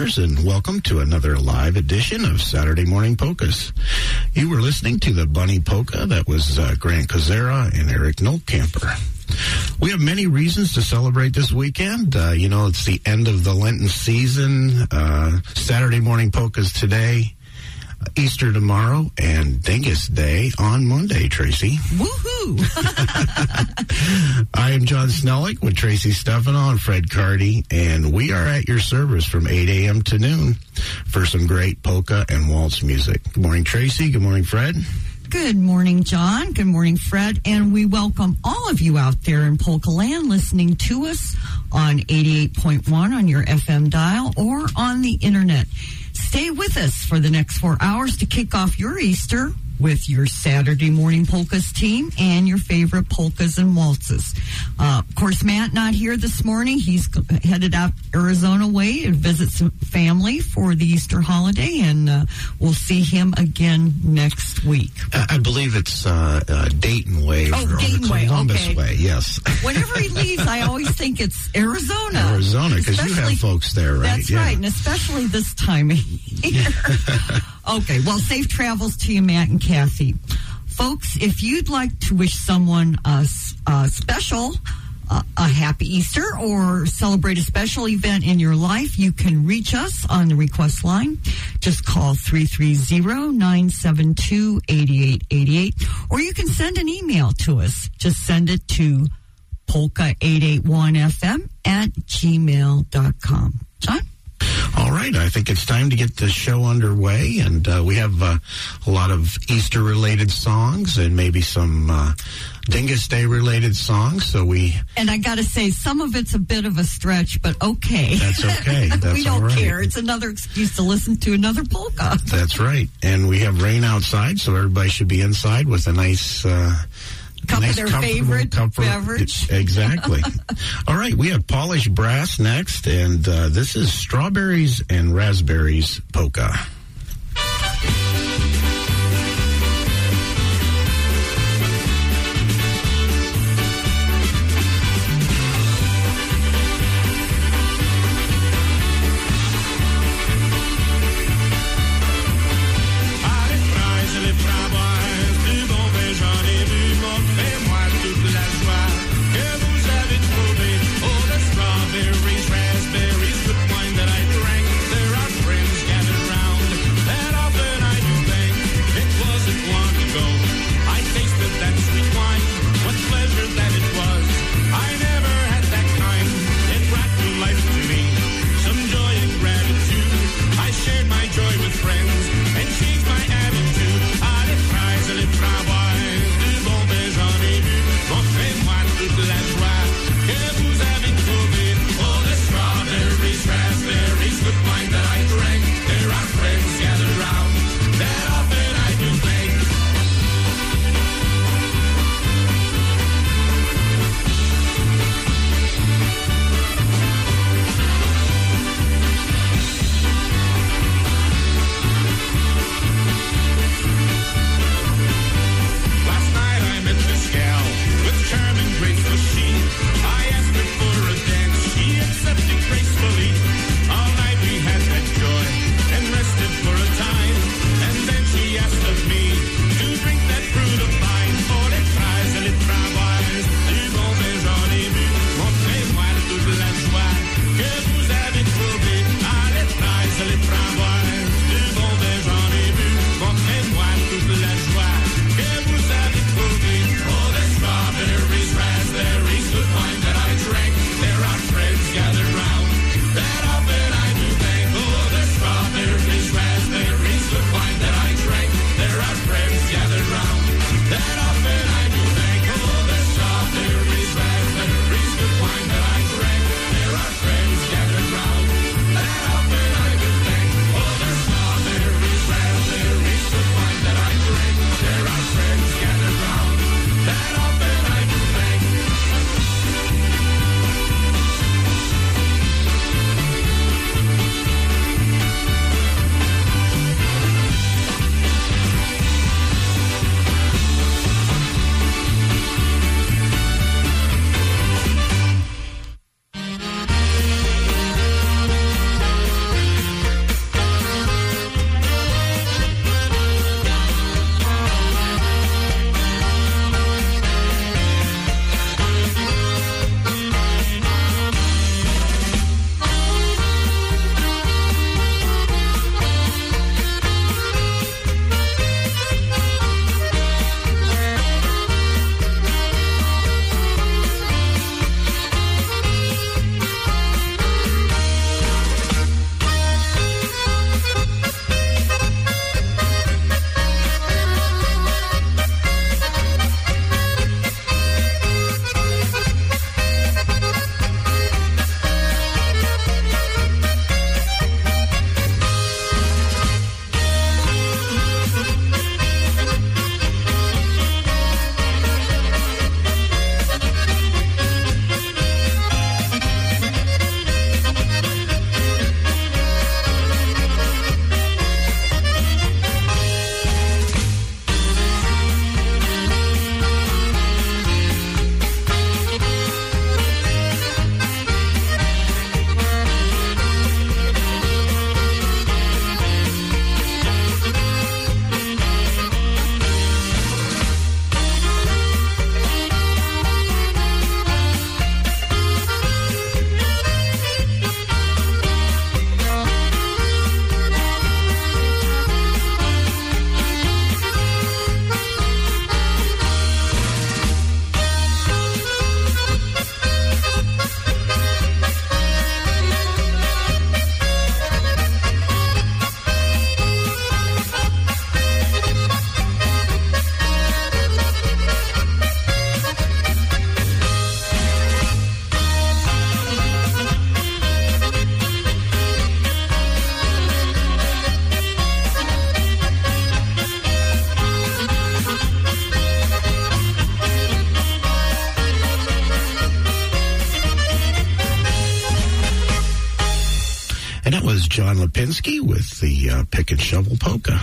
Listeners and welcome to another live edition of Saturday Morning Polkas. You were listening to the Bunny Polka. That was uh, Grant Kozera and Eric Noltkamper. We have many reasons to celebrate this weekend. Uh, you know, it's the end of the Lenten season. Uh, Saturday Morning Polkas today. Easter tomorrow and Dingus Day on Monday, Tracy. Woohoo! I am John Snellick with Tracy Stefano and Fred Cardy, and we are at your service from 8 a.m. to noon for some great polka and waltz music. Good morning, Tracy. Good morning, Fred. Good morning, John. Good morning, Fred. And we welcome all of you out there in Polka Land listening to us on 88.1 on your FM dial or on the internet. Stay with us for the next four hours to kick off your Easter with your Saturday morning polkas team and your favorite polkas and waltzes. Uh, of course, Matt not here this morning. He's headed out Arizona way to visit some family for the Easter holiday, and uh, we'll see him again next week. I believe it's uh, uh Dayton way oh, or, Dayton Columbus way, okay. way. Yes. Whenever he leaves, I always think it's Arizona. Arizona, because you have folks there, right? That's yeah. right, and especially this time of year. okay, well, safe travels to you, Matt and Kathy. Folks, if you'd like to wish someone a, a special, a happy Easter or celebrate a special event in your life, you can reach us on the request line. Just call 330-972-8888 or you can send an email to us. Just send it to polka881fm at gmail.com. John? All right, I think it's time to get the show underway, and uh, we have uh, a lot of Easter related songs and maybe some uh, Dingus Day related songs. So we. And I got to say, some of it's a bit of a stretch, but okay. That's okay. That's we don't right. care. It's another excuse to listen to another polka. That's right. And we have rain outside, so everybody should be inside with a nice. Cup nice of their favorite comfort- beverage. Exactly. All right, we have polished brass next, and uh, this is strawberries and raspberries polka. Uh, Pick and Shovel Polka.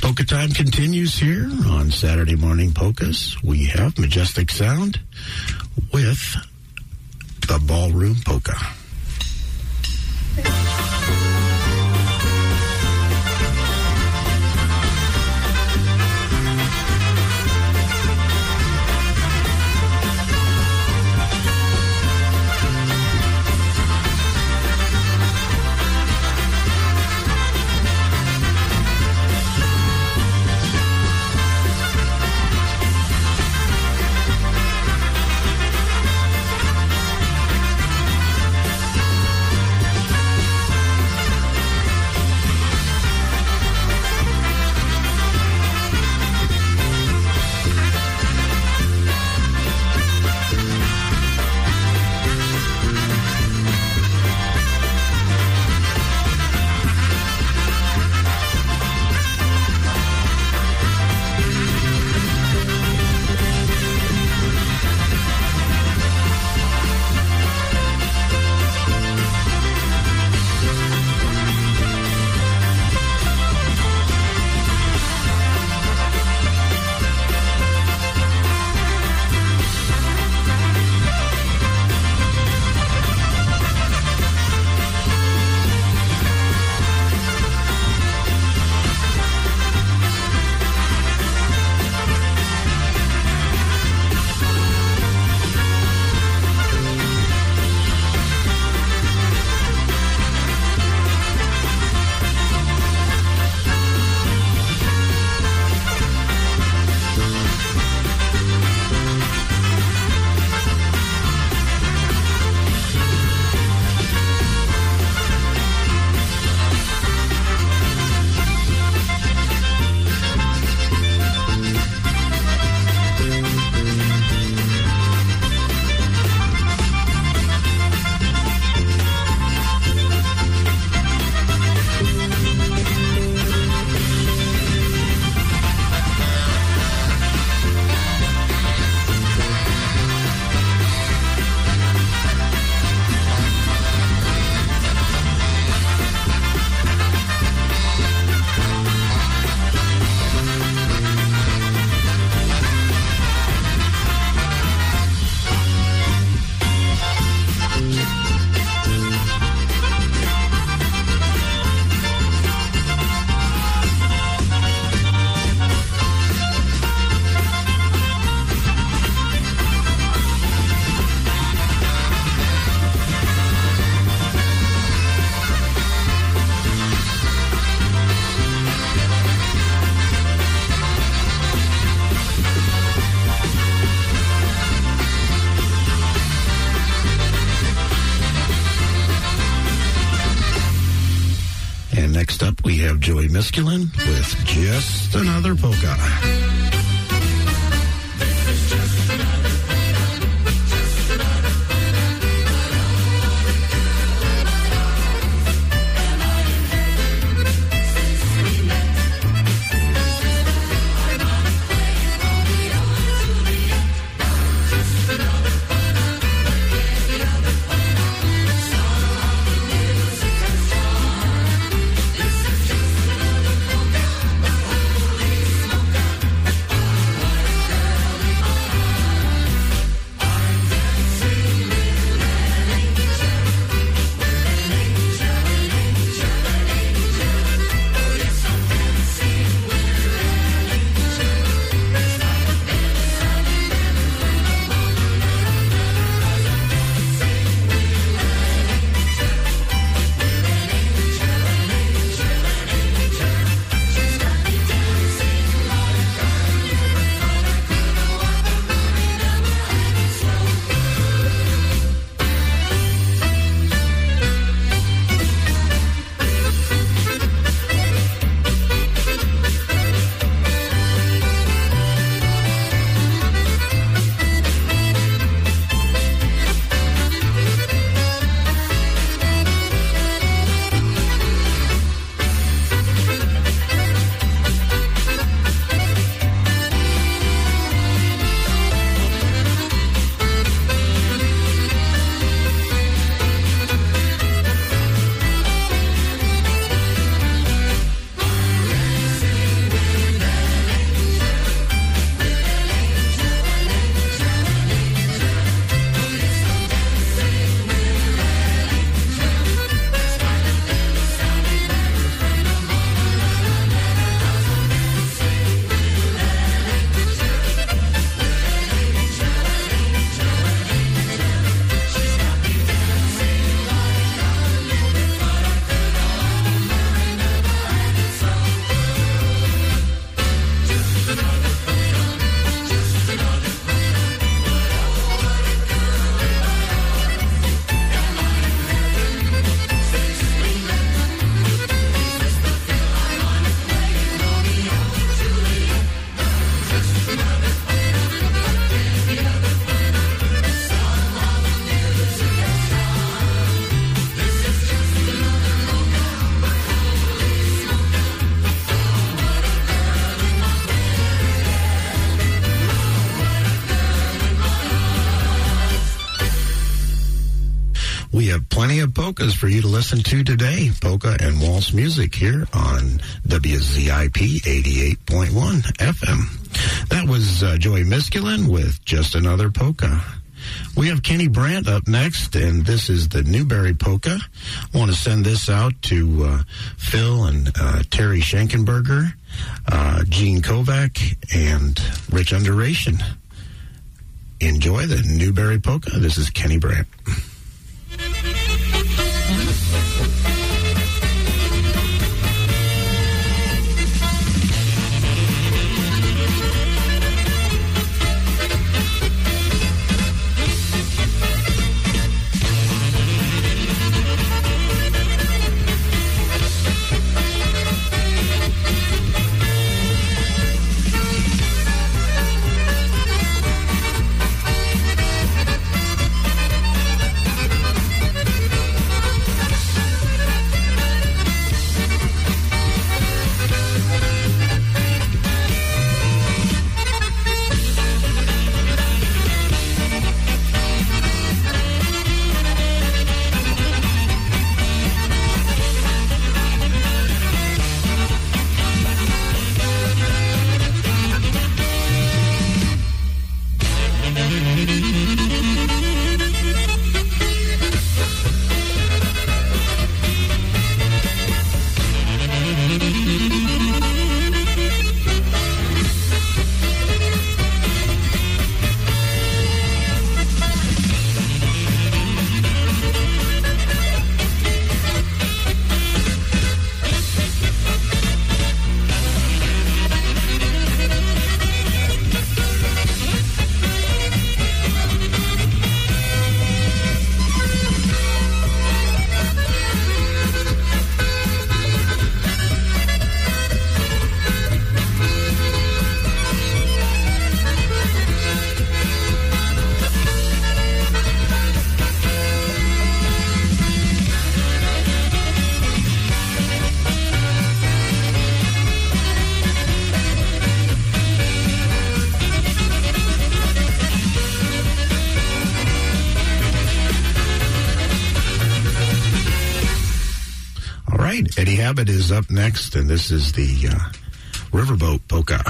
Polka time continues here on Saturday Morning Polkas. We have Majestic Sound with the Ballroom Polka. Joey Miskulin with Just Another Polka. Polkas for you to listen to today. Polka and waltz music here on WZIP 88.1 FM. That was uh, Joey Miskulin with Just Another Polka. We have Kenny Brandt up next, and this is the Newberry Polka. I want to send this out to uh, Phil and uh, Terry Schenkenberger, uh, Gene Kovac, and Rich Underation. Enjoy the Newberry Polka. This is Kenny Brandt. Right, Eddie Habat is up next, and this is the uh, Riverboat Polka.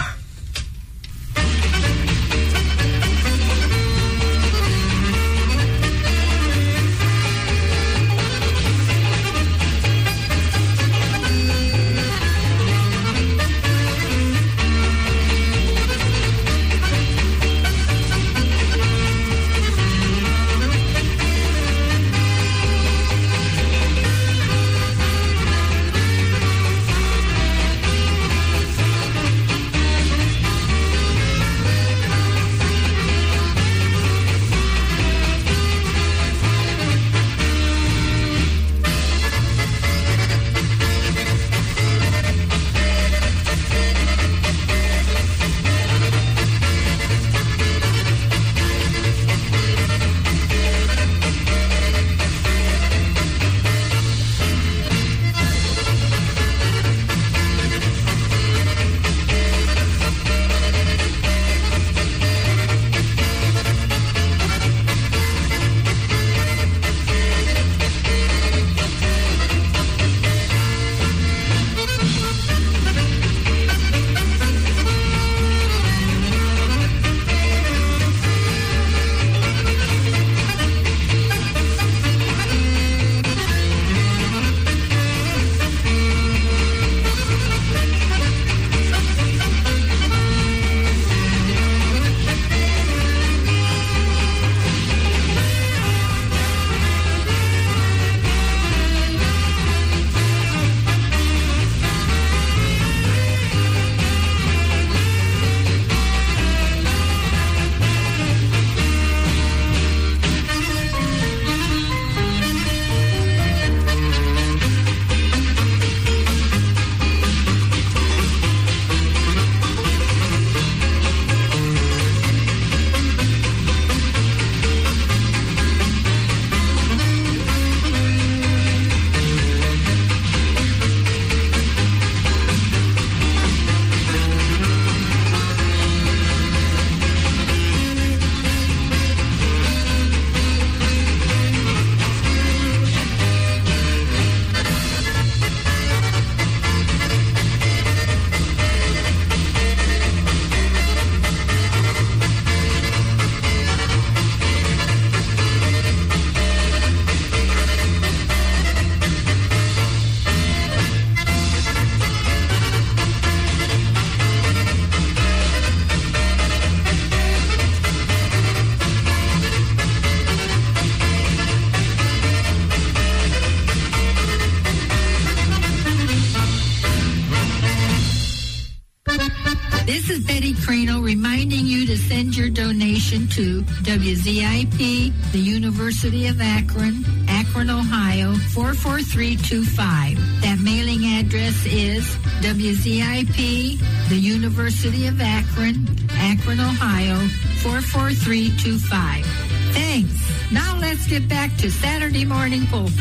44325. That mailing address is WZIP, the University of Akron, Akron, Ohio 44325. Thanks. Now let's get back to Saturday Morning Polkas.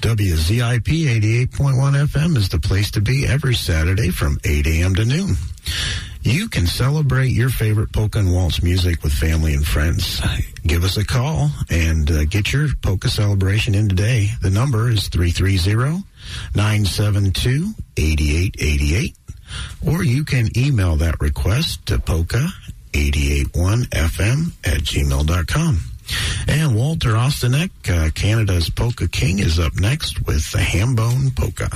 WZIP 88.1 FM is the place to be every Saturday from 8 a.m. to noon. Can celebrate your favorite polka and waltz music with family and friends. Give us a call and uh, get your polka celebration in today. The number is 330-972-8888 or you can email that request to polka881fm at gmail.com. And Walter Ostanek, uh, Canada's Polka King, is up next with the Hambone Polka.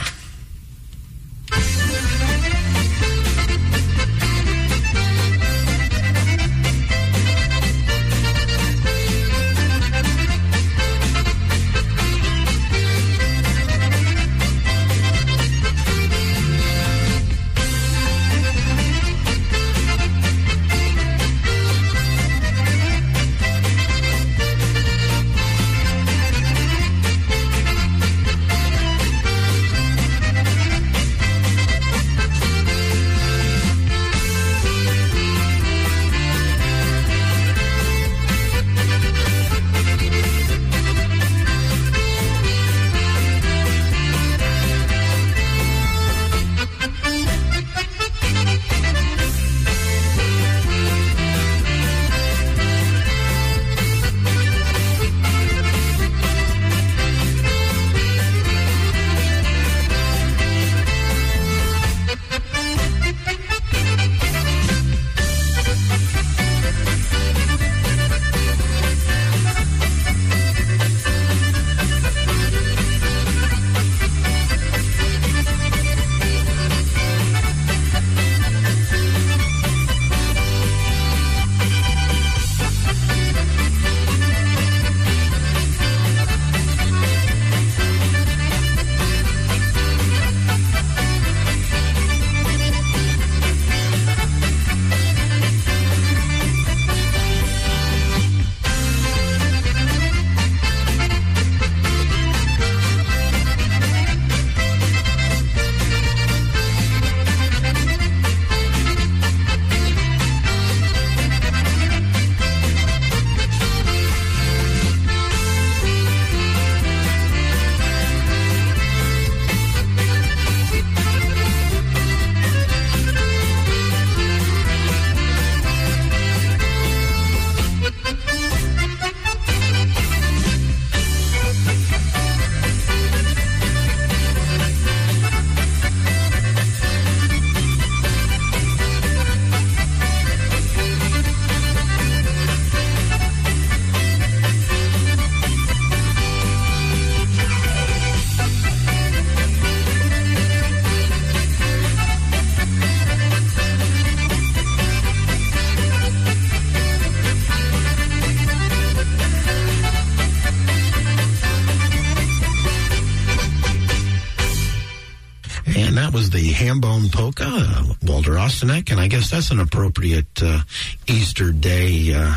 Ostanek, and I guess that's an appropriate uh, Easter Day uh,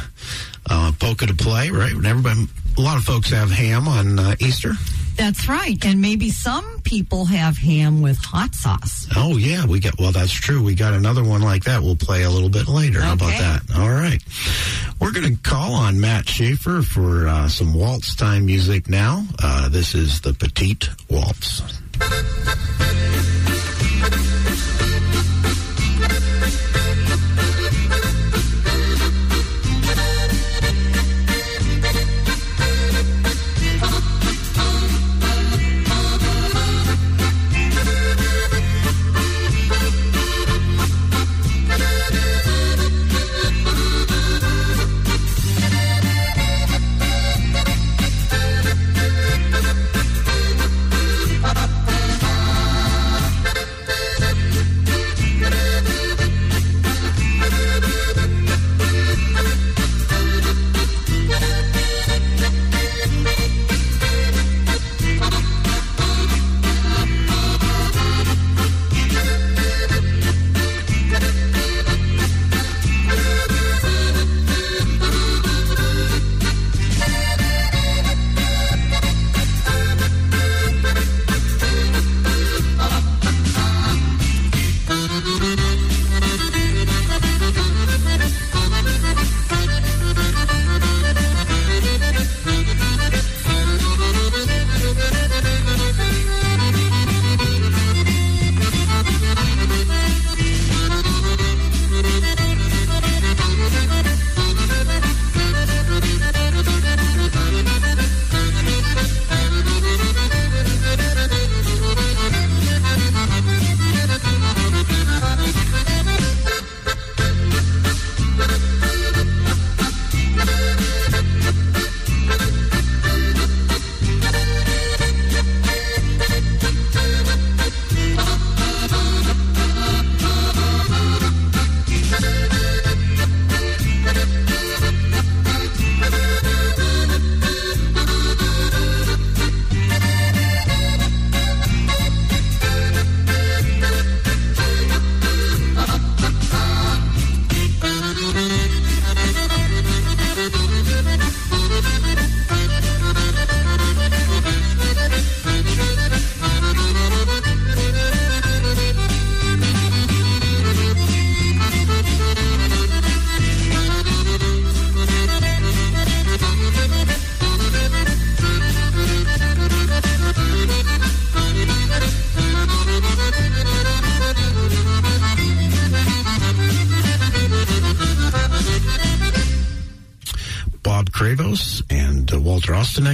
uh, polka to play, right? When everybody, a lot of folks have ham on uh, Easter. That's right. And maybe some people have ham with hot sauce. Oh yeah, we got well. That's true. We got another one like that. We'll play a little bit later. How about that? All right. We're going to call on Matt Schaefer for uh, some waltz time music now. Uh, this is the Petite Waltz.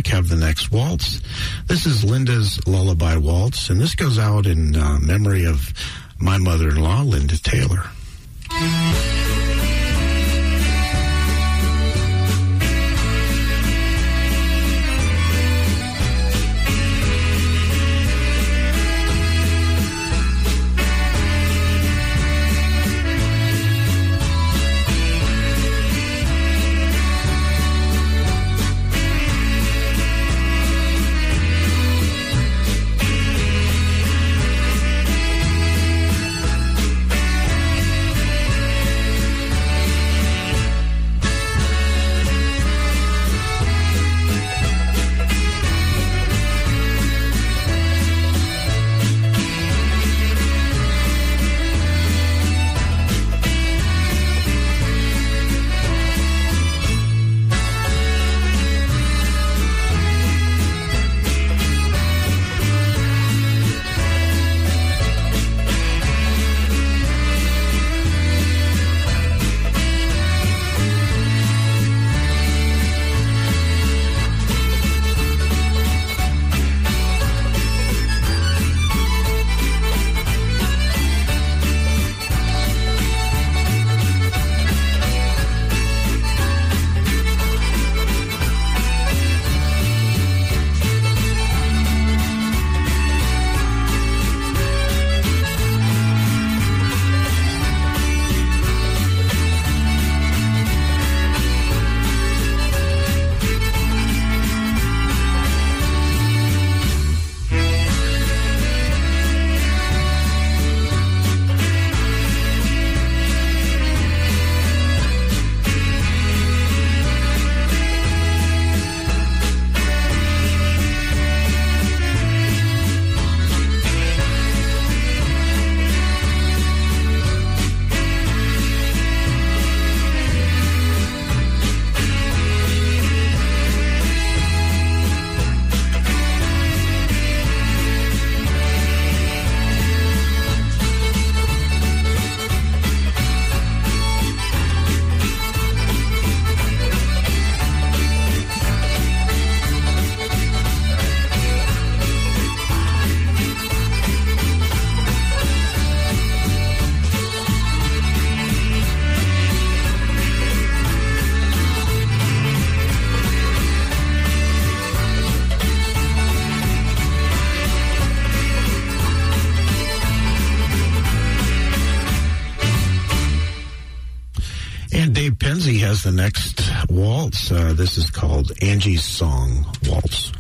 Have the next waltz. This is Linda's Lullaby Waltz, and this goes out in uh, memory of my mother-in-law, Linda Taylor. Uh, this is called Angie's Song Waltz.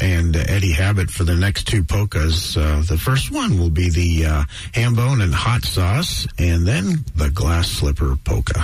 And Eddie Habat for the next two polkas. Uh, the first one will be the uh, ham bone and hot sauce, and then the glass slipper polka.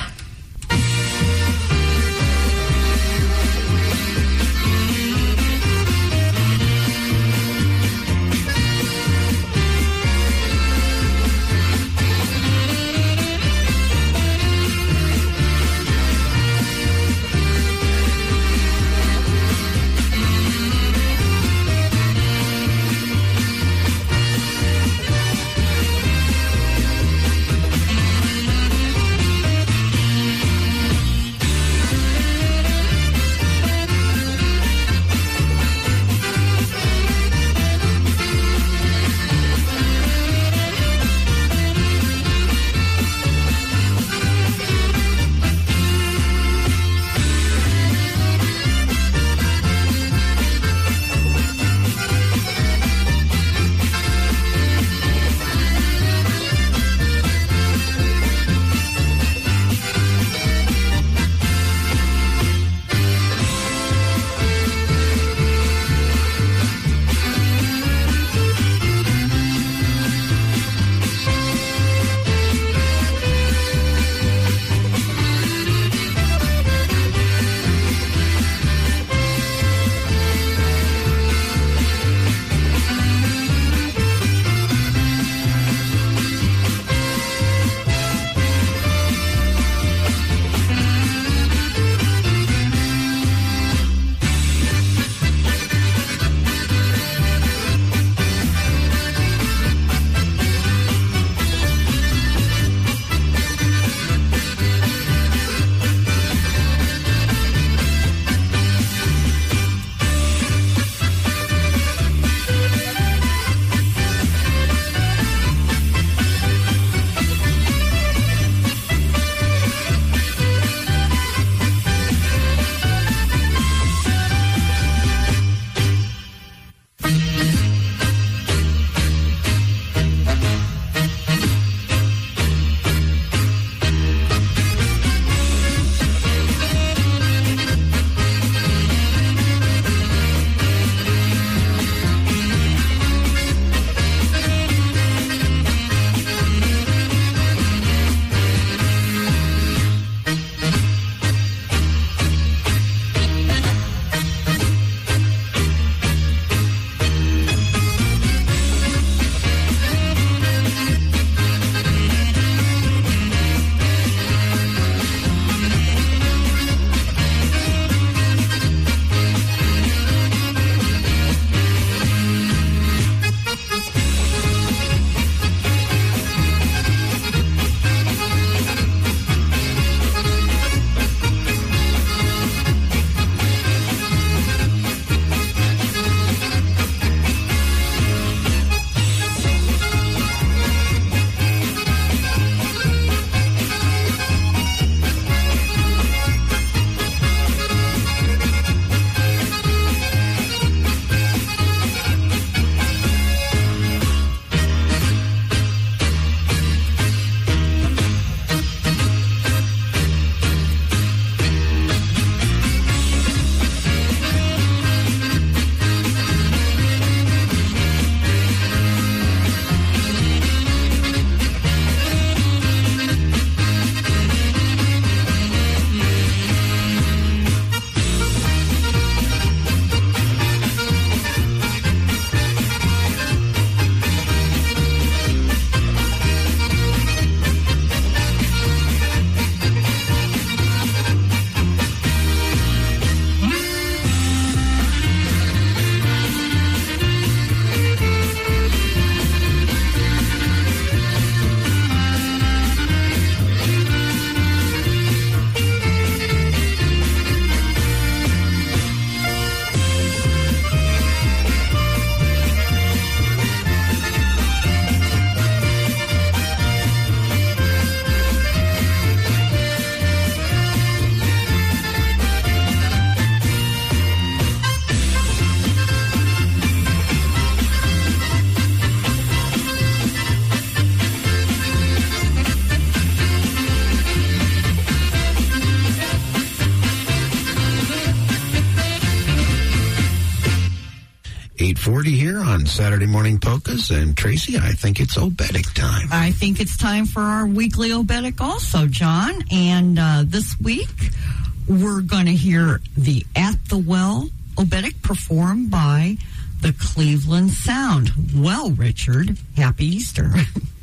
840 here on Saturday Morning Polkas. And Tracy, I think it's Oberek time. I think it's time for our weekly Oberek also, John. And uh, this week, we're going to hear the At the Well Oberek performed by the Cleveland Sound. Well, Richard, happy Easter.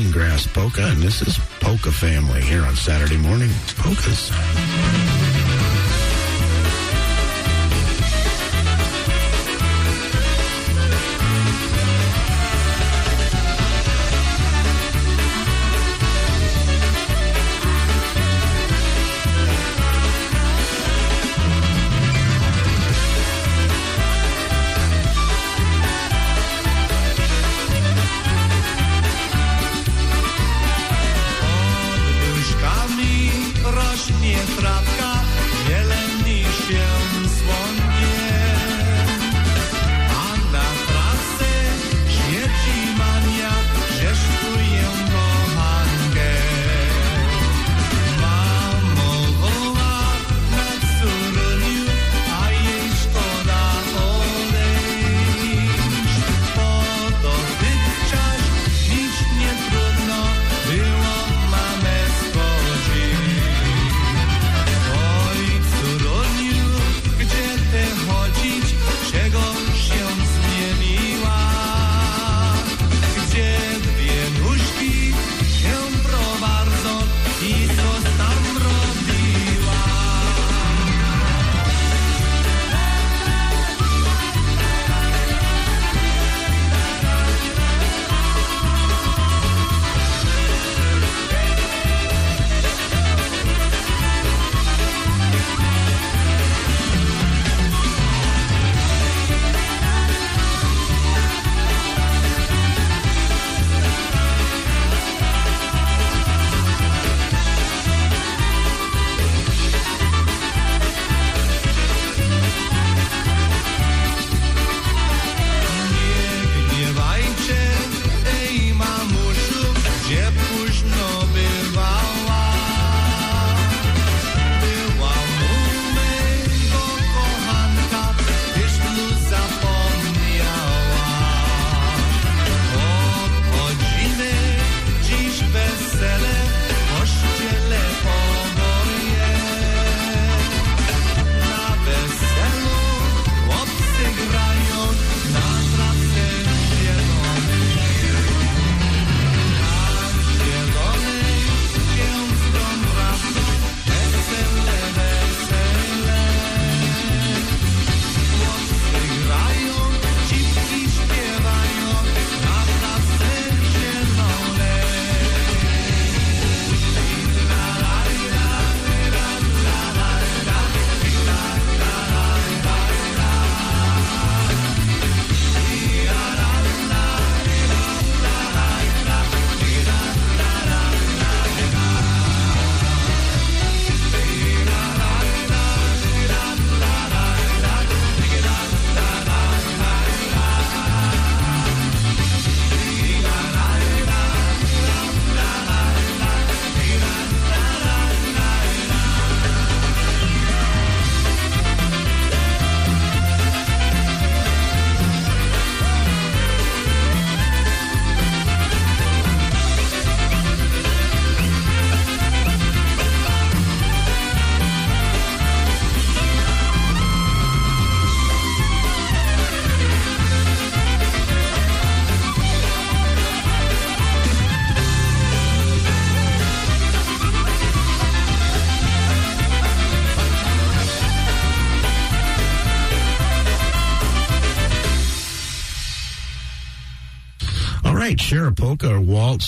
Greengrass Polka, and this is Polka Family here on Saturday morning. Polkas.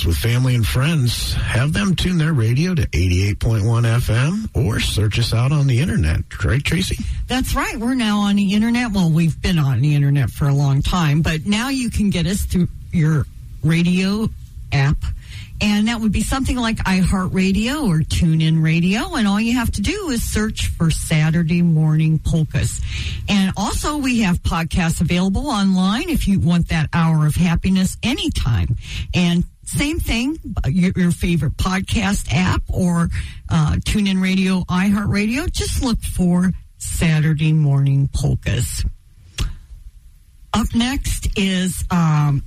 With family and friends, have them tune their radio to 88.1 FM or search us out on the internet. Right, Tracy? That's right. We're now on the internet. Well, we've been on the internet for a long time, but now you can get us through your radio app. And that would be something like iHeartRadio or TuneIn Radio. And all you have to do is search for Saturday Morning Polkas. And also, we have podcasts available online if you want that hour of happiness anytime. And same thing, your, your favorite podcast app or uh, TuneIn Radio, iHeartRadio. Just look for Saturday Morning Polkas. Up next is um,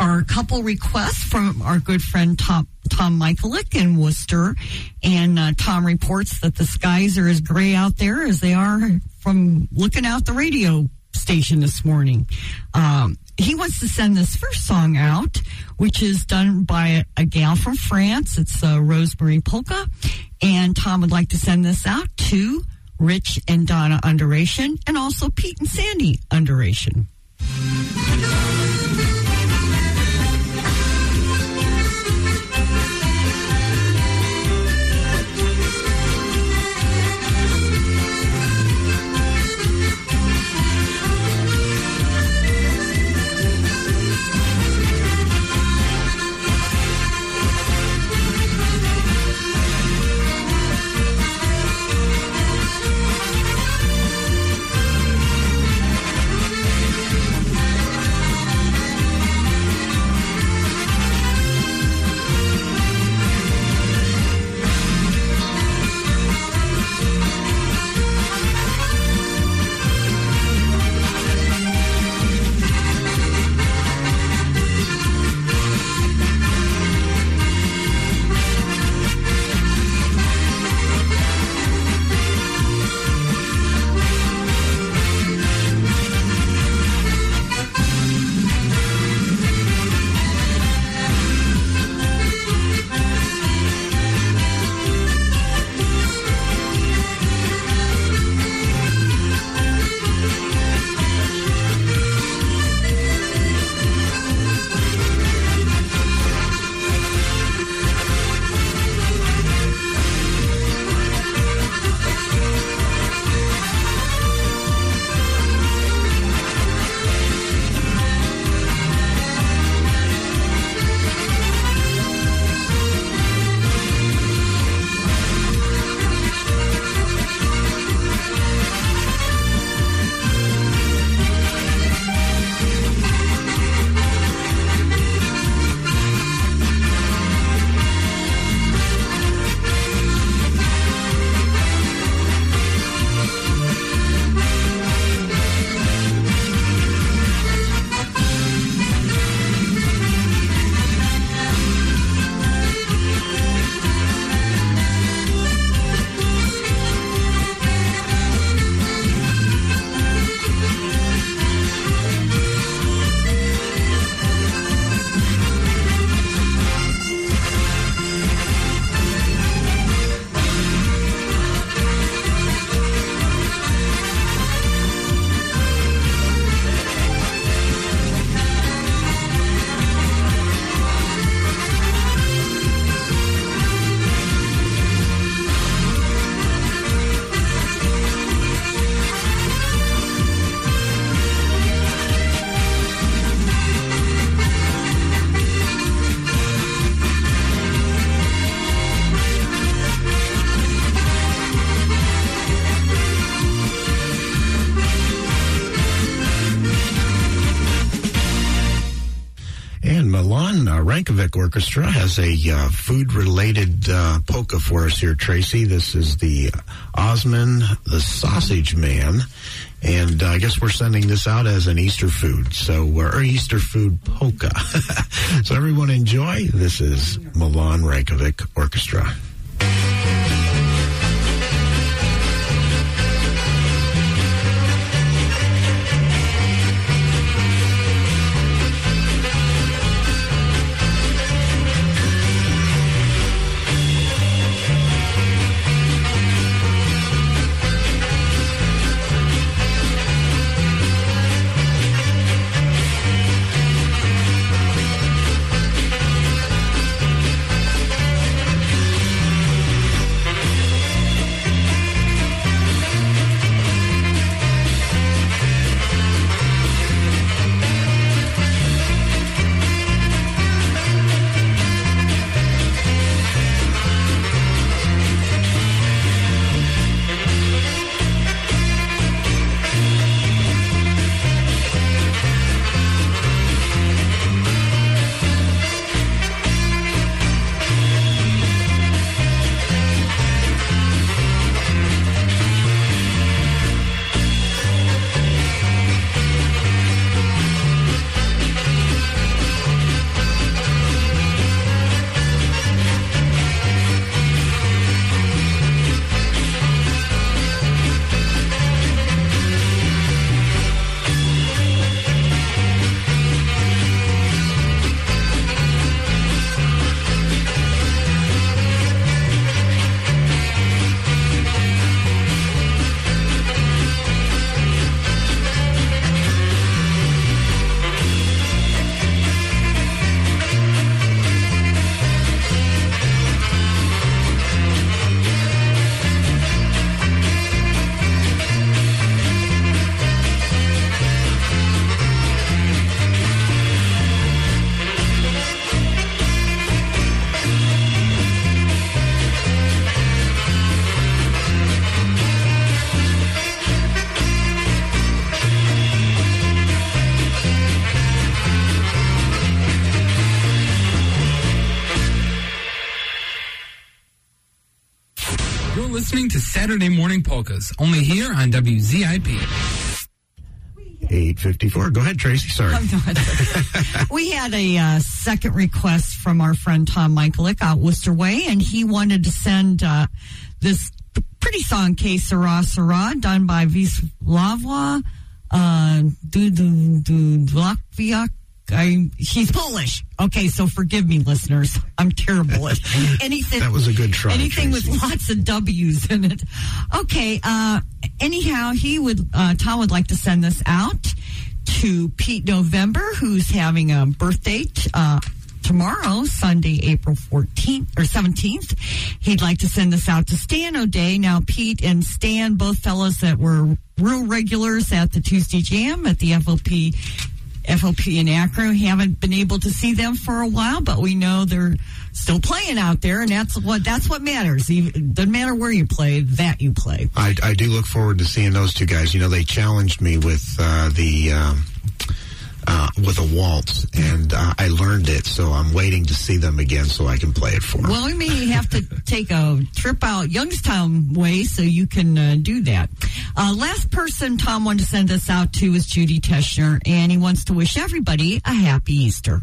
our couple requests from our good friend Tom, Tom Michaelick in Worcester. And uh, Tom reports that the skies are as gray out there as they are from looking out the radio station this morning. Um, he wants to send this first song out, which is done by a, a gal from France. It's uh, Rosemary Polka. And Tom would like to send this out to Rich and Donna Underation and also Pete and Sandy Underation. Orchestra has a uh, food related uh, polka for us here, Tracy. This is the Osman the Sausage Man. And uh, I guess we're sending this out as an Easter food, so or Easter food polka. so everyone enjoy. This is Milan Rankovic Orchestra. Saturday Morning Polkas, only here on WZIP. 854. Go ahead, Tracy. Sorry. I'm not- we had a uh, second request from our friend Tom Michaelik out Worcester Way, and he wanted to send uh, this pretty song, Que Sera Sera, done by Wisława uh, Du- Du- Du- Dlaczwiak. I, he's Polish. Okay, so forgive me, listeners. I'm terrible at anything. That was a good try, Anything Tracy. with lots of W's in it. Okay. Uh, anyhow, he would uh, Tom would like to send this out to Pete November, who's having a birthday t- uh, tomorrow, Sunday, April 14th or 17th. He'd like to send this out to Stan O'Day. Now, Pete and Stan, both fellows that were real regulars at the Tuesday Jam at the FOP FOP and Akron. Haven't been able to see them for a while, but we know they're still playing out there, and that's what that's what matters. Even, doesn't matter where you play, that you play. I, I do look forward to seeing those two guys. You know, they challenged me with uh, the um, uh, with a waltz, and uh, I learned it. So I'm waiting to see them again so I can play it for them. Well, we may have to take a trip out Youngstown way so you can uh, do that. Uh, last person Tom wanted to send this out to is Judy Teschner, and he wants to wish everybody a happy Easter.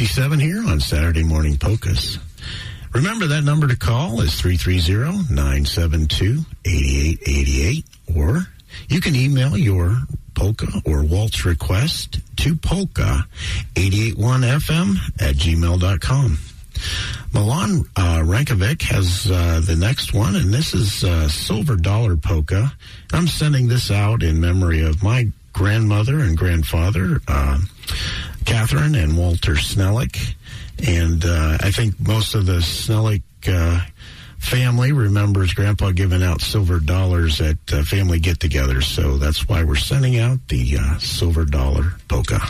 857 here on Saturday Morning Polkas. Remember that number to call is 330-972-8888 or you can email your polka or waltz request to polka881fm at gmail.com. Milan uh, Rankovic has uh, the next one, and this is uh, Silver Dollar Polka. I'm sending this out in memory of my grandmother and grandfather, uh, Catherine and Walter Snellick. And uh, I think most of the Snellick uh, family remembers Grandpa giving out silver dollars at uh, family get togethers. So that's why we're sending out the uh, Silver Dollar Polka.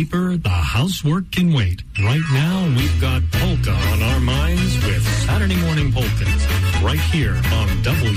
That sweeper, the housework can wait. Right now, we've got polka on our minds with Saturday Morning Polkas. Right here on Akron.